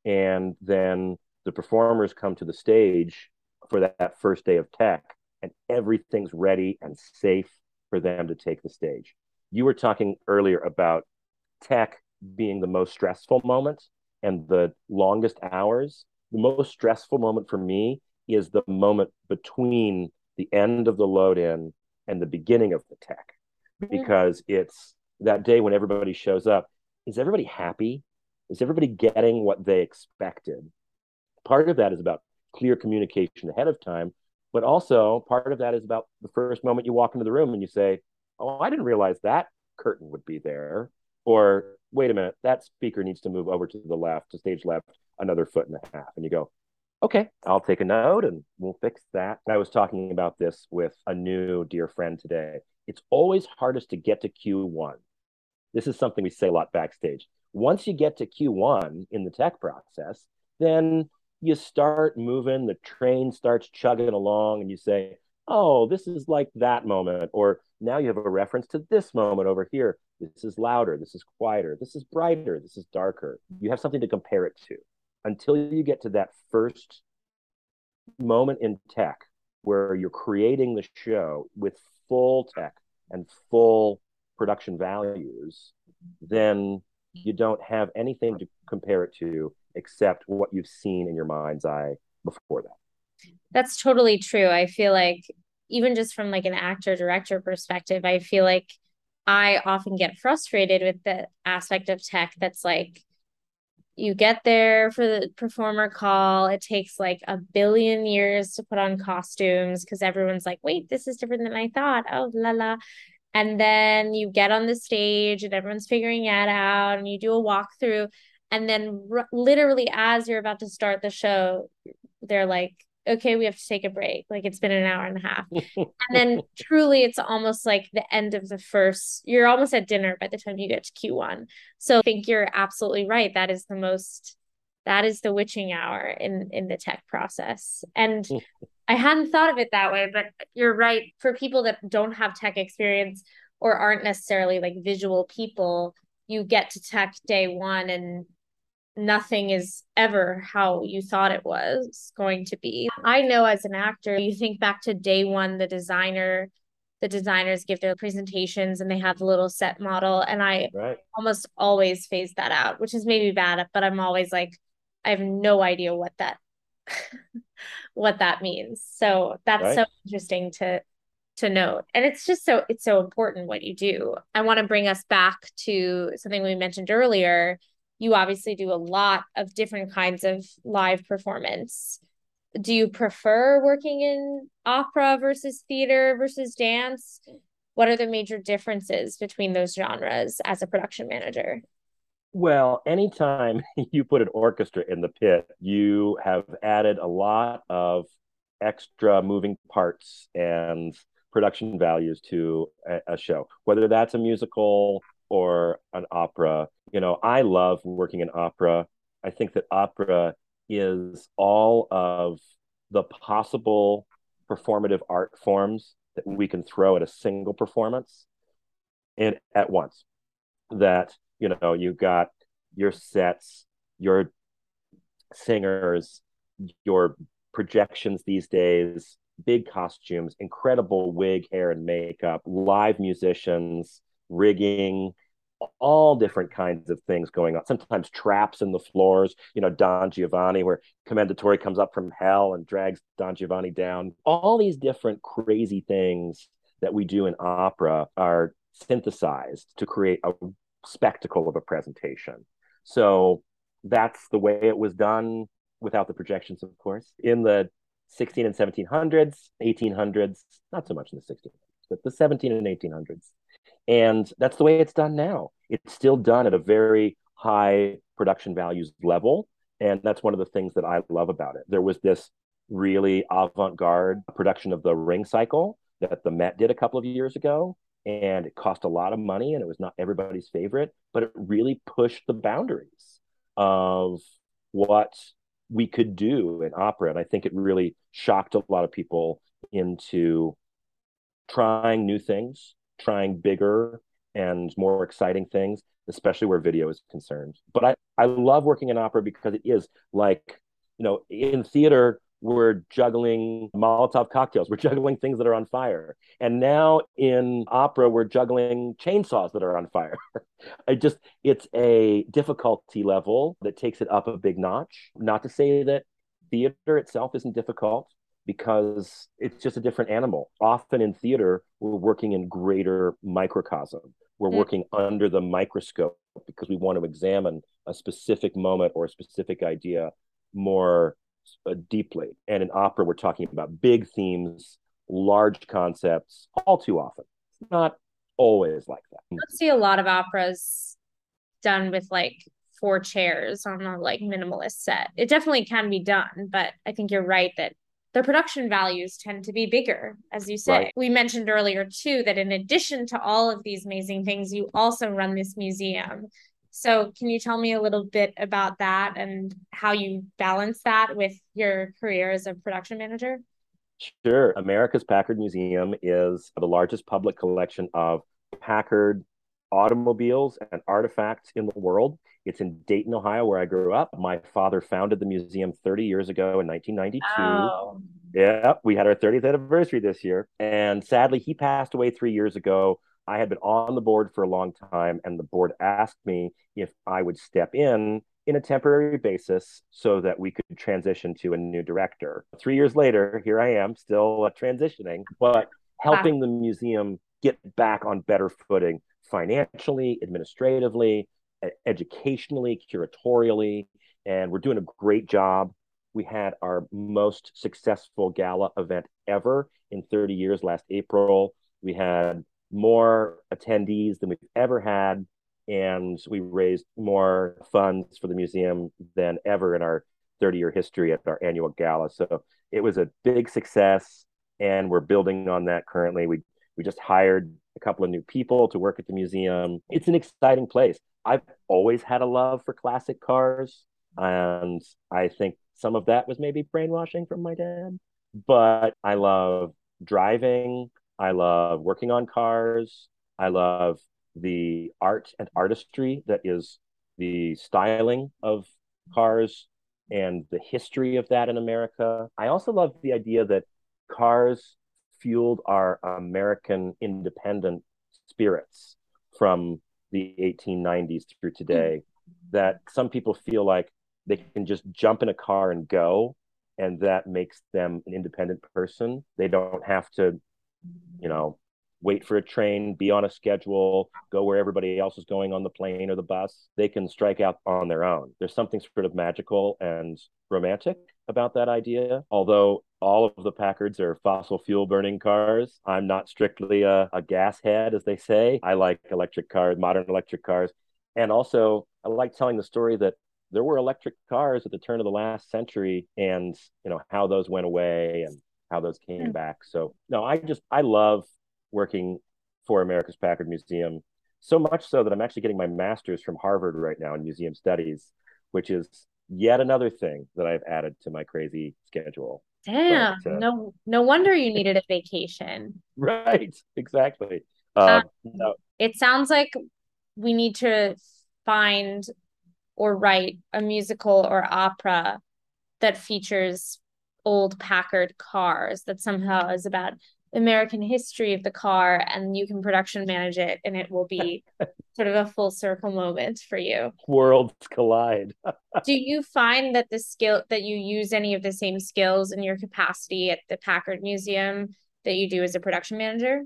And then the performers come to the stage for that, that first day of tech, and everything's ready and safe for them to take the stage. You were talking earlier about tech being the most stressful moment and the longest hours. The most stressful moment for me is the moment between the end of the load in and the beginning of the tech mm-hmm. because it's that day when everybody shows up. Is everybody happy? Is everybody getting what they expected? Part of that is about clear communication ahead of time, but also part of that is about the first moment you walk into the room and you say, Oh, I didn't realize that curtain would be there. Or wait a minute, that speaker needs to move over to the left, to stage left, another foot and a half. And you go, okay, I'll take a note and we'll fix that. I was talking about this with a new dear friend today. It's always hardest to get to Q1. This is something we say a lot backstage. Once you get to Q1 in the tech process, then you start moving, the train starts chugging along, and you say, Oh, this is like that moment. Or now you have a reference to this moment over here. This is louder. This is quieter. This is brighter. This is darker. You have something to compare it to until you get to that first moment in tech where you're creating the show with full tech and full production values, then you don't have anything to compare it to except what you've seen in your mind's eye before that. That's totally true. I feel like even just from like an actor director perspective, I feel like I often get frustrated with the aspect of tech that's like you get there for the performer call. It takes like a billion years to put on costumes because everyone's like, wait, this is different than I thought. Oh, la la. And then you get on the stage and everyone's figuring it out and you do a walkthrough. And then r- literally, as you're about to start the show, they're like, okay, we have to take a break. Like it's been an hour and a half. and then truly it's almost like the end of the first, you're almost at dinner by the time you get to Q1. So I think you're absolutely right. That is the most that is the witching hour in in the tech process. And I hadn't thought of it that way, but you're right. For people that don't have tech experience or aren't necessarily like visual people, you get to tech day one and nothing is ever how you thought it was going to be. I know as an actor, you think back to day one, the designer, the designers give their presentations and they have the little set model. And I right. almost always phase that out, which is maybe bad, but I'm always like, I have no idea what that what that means. So that's right. so interesting to to note. And it's just so it's so important what you do. I want to bring us back to something we mentioned earlier. You obviously do a lot of different kinds of live performance. Do you prefer working in opera versus theater versus dance? What are the major differences between those genres as a production manager? Well, anytime you put an orchestra in the pit, you have added a lot of extra moving parts and production values to a, a, show, whether that's a musical or an opera. You know, I love working in opera. I think that opera is all of the possible performative art forms that we can throw at a single performance and at once. That, you know, you've got your sets, your singers, your projections these days, big costumes, incredible wig, hair, and makeup, live musicians, rigging, all different kinds of things going on. Sometimes traps in the floors, you know, Don Giovanni, where Commendatore comes up from hell and drags Don Giovanni down. All these different crazy things that we do in opera are synthesized to create a spectacle of a presentation. So that's the way it was done without the projections, of course. In the 16 and 1700s, 1800s, not so much in the 1600s, but the 17 and 1800s. And that's the way it's done now. It's still done at a very high production values level. And that's one of the things that I love about it. There was this really avant garde production of the Ring Cycle that the Met did a couple of years ago. And it cost a lot of money and it was not everybody's favorite, but it really pushed the boundaries of what we could do in opera. And I think it really shocked a lot of people into trying new things, trying bigger and more exciting things, especially where video is concerned. But I, I love working in opera because it is like, you know, in theater, we're juggling Molotov cocktails. We're juggling things that are on fire. And now in opera, we're juggling chainsaws that are on fire. I just, it's a difficulty level that takes it up a big notch. Not to say that theater itself isn't difficult because it's just a different animal. Often in theater, we're working in greater microcosm. We're mm-hmm. working under the microscope because we want to examine a specific moment or a specific idea more uh, deeply. And in opera, we're talking about big themes, large concepts, all too often. It's not always like that. I see a lot of operas done with like four chairs on a like minimalist set. It definitely can be done, but I think you're right that the production values tend to be bigger, as you say. Right. We mentioned earlier too that in addition to all of these amazing things, you also run this museum. So, can you tell me a little bit about that and how you balance that with your career as a production manager? Sure. America's Packard Museum is the largest public collection of Packard automobiles and artifacts in the world. It's in Dayton, Ohio, where I grew up. My father founded the museum 30 years ago in 1992. Oh. Yeah, we had our 30th anniversary this year. And sadly, he passed away three years ago I had been on the board for a long time, and the board asked me if I would step in in a temporary basis so that we could transition to a new director. Three years later, here I am, still uh, transitioning, but helping wow. the museum get back on better footing financially, administratively, educationally, curatorially, and we're doing a great job. We had our most successful gala event ever in 30 years last April. We had more attendees than we've ever had. And we raised more funds for the museum than ever in our 30 year history at our annual gala. So it was a big success. And we're building on that currently. We, we just hired a couple of new people to work at the museum. It's an exciting place. I've always had a love for classic cars. And I think some of that was maybe brainwashing from my dad. But I love driving. I love working on cars. I love the art and artistry that is the styling of cars and the history of that in America. I also love the idea that cars fueled our American independent spirits from the 1890s through today. Mm-hmm. That some people feel like they can just jump in a car and go, and that makes them an independent person. They don't have to you know, wait for a train, be on a schedule, go where everybody else is going on the plane or the bus. They can strike out on their own. There's something sort of magical and romantic about that idea. Although all of the Packards are fossil fuel burning cars, I'm not strictly a, a gas head, as they say. I like electric cars, modern electric cars. And also, I like telling the story that there were electric cars at the turn of the last century and, you know, how those went away and how those came mm. back. So, no, I just, I love working for America's Packard Museum. So much so that I'm actually getting my master's from Harvard right now in museum studies, which is yet another thing that I've added to my crazy schedule. Damn, but, uh, no, no wonder you needed a vacation. Right, exactly. Uh, um, no. It sounds like we need to find or write a musical or opera that features old Packard cars that somehow is about American history of the car and you can production manage it and it will be sort of a full circle moment for you. Worlds collide. Do you find that the skill that you use any of the same skills in your capacity at the Packard Museum that you do as a production manager?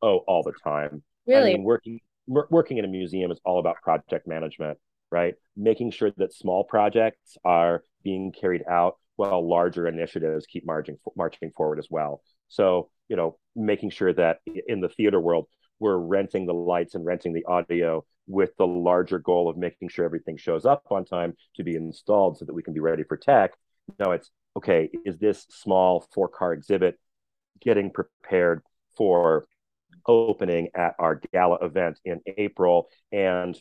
Oh, all the time. Really? I mean, working working in a museum is all about project management, right? Making sure that small projects are being carried out while larger initiatives keep marching marching forward as well. So you know, making sure that in the theater world, we're renting the lights and renting the audio with the larger goal of making sure everything shows up on time to be installed so that we can be ready for tech. No, it's okay, is this small four car exhibit getting prepared for opening at our gala event in April? And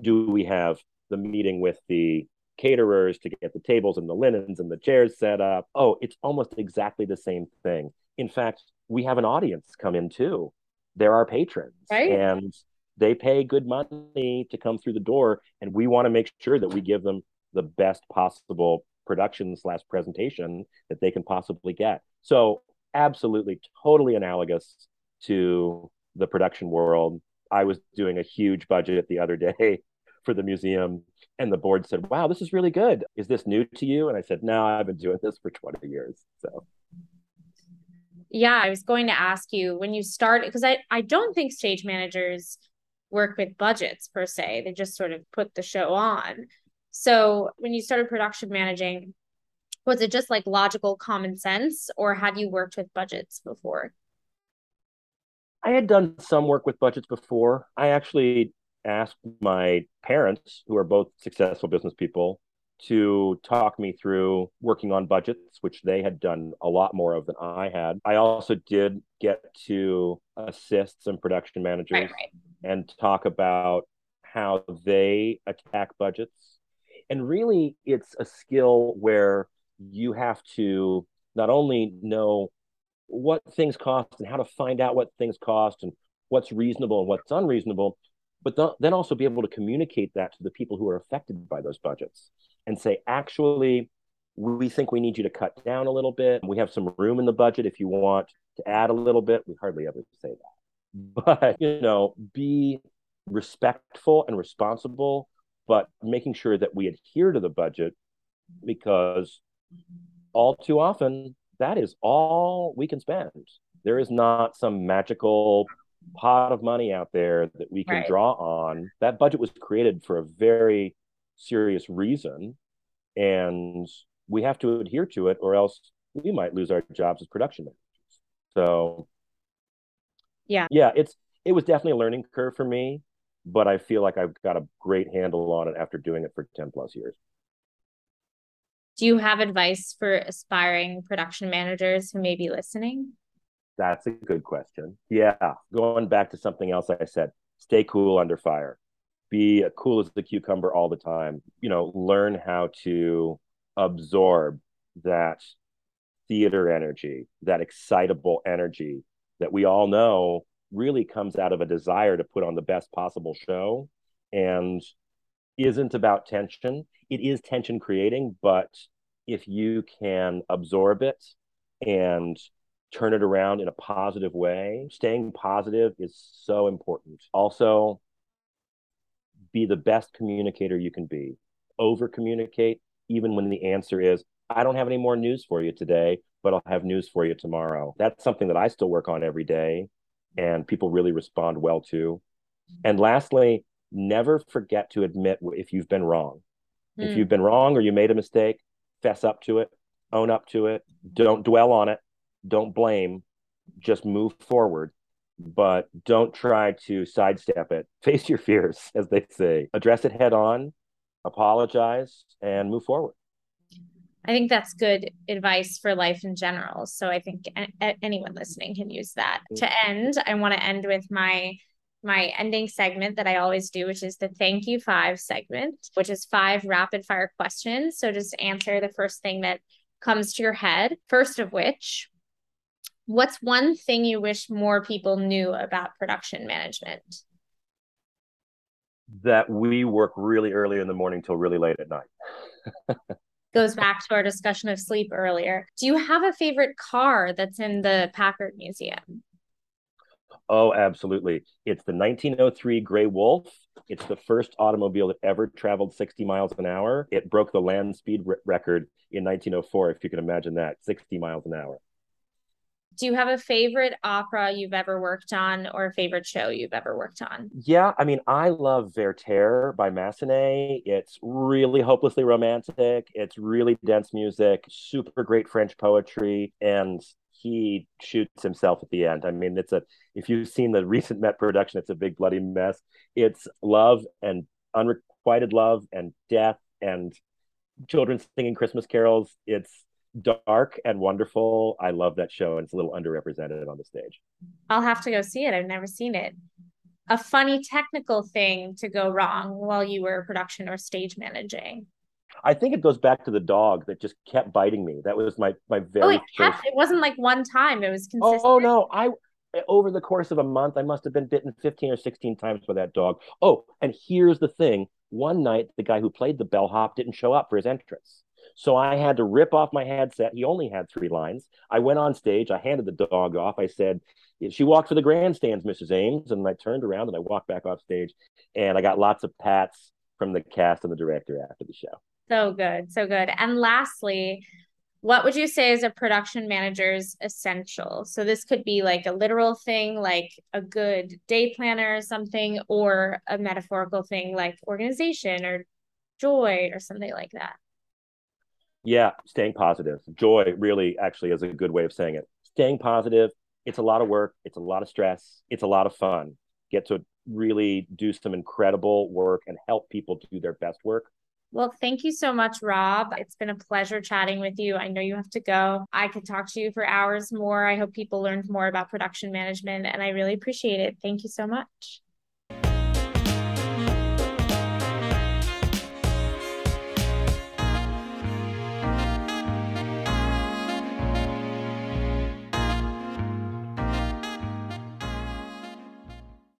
do we have the meeting with the caterers to get the tables and the linens and the chairs set up? Oh, it's almost exactly the same thing. In fact, we have an audience come in too. They're our patrons, right? And they pay good money to come through the door, and we want to make sure that we give them the best possible production slash presentation that they can possibly get. So, absolutely, totally analogous to the production world. I was doing a huge budget the other day for the museum, and the board said, "Wow, this is really good. Is this new to you?" And I said, "No, I've been doing this for 20 years." So yeah, I was going to ask you when you start because I I don't think stage managers work with budgets per se. They just sort of put the show on. So when you started production managing, was it just like logical common sense or had you worked with budgets before? I had done some work with budgets before. I actually asked my parents, who are both successful business people, to talk me through working on budgets, which they had done a lot more of than I had. I also did get to assist some production managers right, right. and talk about how they attack budgets. And really, it's a skill where you have to not only know what things cost and how to find out what things cost and what's reasonable and what's unreasonable, but th- then also be able to communicate that to the people who are affected by those budgets and say, actually, we think we need you to cut down a little bit. We have some room in the budget if you want to add a little bit. We hardly ever say that. But, you know, be respectful and responsible, but making sure that we adhere to the budget because all too often that is all we can spend. There is not some magical pot of money out there that we can right. draw on. That budget was created for a very serious reason, and we have to adhere to it, or else we might lose our jobs as production managers. So, yeah, yeah, it's it was definitely a learning curve for me, but I feel like I've got a great handle on it after doing it for ten plus years. Do you have advice for aspiring production managers who may be listening? That's a good question. Yeah. Going back to something else I said, stay cool under fire. Be cool as the cucumber all the time. You know, learn how to absorb that theater energy, that excitable energy that we all know really comes out of a desire to put on the best possible show and isn't about tension. It is tension creating, but if you can absorb it and turn it around in a positive way. Staying positive is so important. Also, be the best communicator you can be. Over communicate, even when the answer is, I don't have any more news for you today, but I'll have news for you tomorrow. That's something that I still work on every day and people really respond well to. And lastly, never forget to admit if you've been wrong. Mm. If hmm. you've been wrong or you made a mistake, fess up to it, own up to it, don't dwell on it, don't blame, just move forward. But don't try to sidestep it. Face your fears, as they say. Address it head on, apologize, and move forward. I think that's good advice for life in general. So I think a- anyone listening can use that. To end, I want to end with my my ending segment that I always do, which is the thank you five segment, which is five rapid fire questions. So just answer the first thing that comes to your head. First of which, what's one thing you wish more people knew about production management? That we work really early in the morning till really late at night. goes back to our discussion of sleep earlier. Do you have a favorite car that's in the Packard Museum? Oh, absolutely. It's the 1903 Gray Wolf. It's the first automobile that ever traveled 60 miles an hour. It broke the land speed record in 1904, if you can imagine that 60 miles an hour. Do you have a favorite opera you've ever worked on or a favorite show you've ever worked on? Yeah, I mean, I love Werther by Massenet. It's really hopelessly romantic. It's really dense music, super great French poetry, and he shoots himself at the end. I mean, it's a if you've seen the recent Met production, it's a big bloody mess. It's love and unrequited love and death and children singing Christmas carols. It's dark and wonderful. I love that show, and it's a little underrepresented on the stage. I'll have to go see it. I've never seen it. A funny technical thing to go wrong while you were production or stage managing. I think it goes back to the dog that just kept biting me. That was my my very. Oh, it kept. First... It wasn't like one time. It was consistent. Oh, oh no! I over the course of a month, I must have been bitten fifteen or sixteen times by that dog. Oh, and here's the thing: one night, the guy who played the bellhop didn't show up for his entrance. So I had to rip off my headset. He only had three lines. I went on stage. I handed the dog off. I said, She walked for the grandstands, Mrs. Ames. And I turned around and I walked back off stage. And I got lots of pats from the cast and the director after the show. So good. So good. And lastly, what would you say is a production manager's essential? So this could be like a literal thing, like a good day planner or something, or a metaphorical thing like organization or joy or something like that. Yeah, staying positive. Joy really actually is a good way of saying it. Staying positive. It's a lot of work. It's a lot of stress. It's a lot of fun. Get to really do some incredible work and help people do their best work. Well, thank you so much, Rob. It's been a pleasure chatting with you. I know you have to go. I could talk to you for hours more. I hope people learned more about production management, and I really appreciate it. Thank you so much.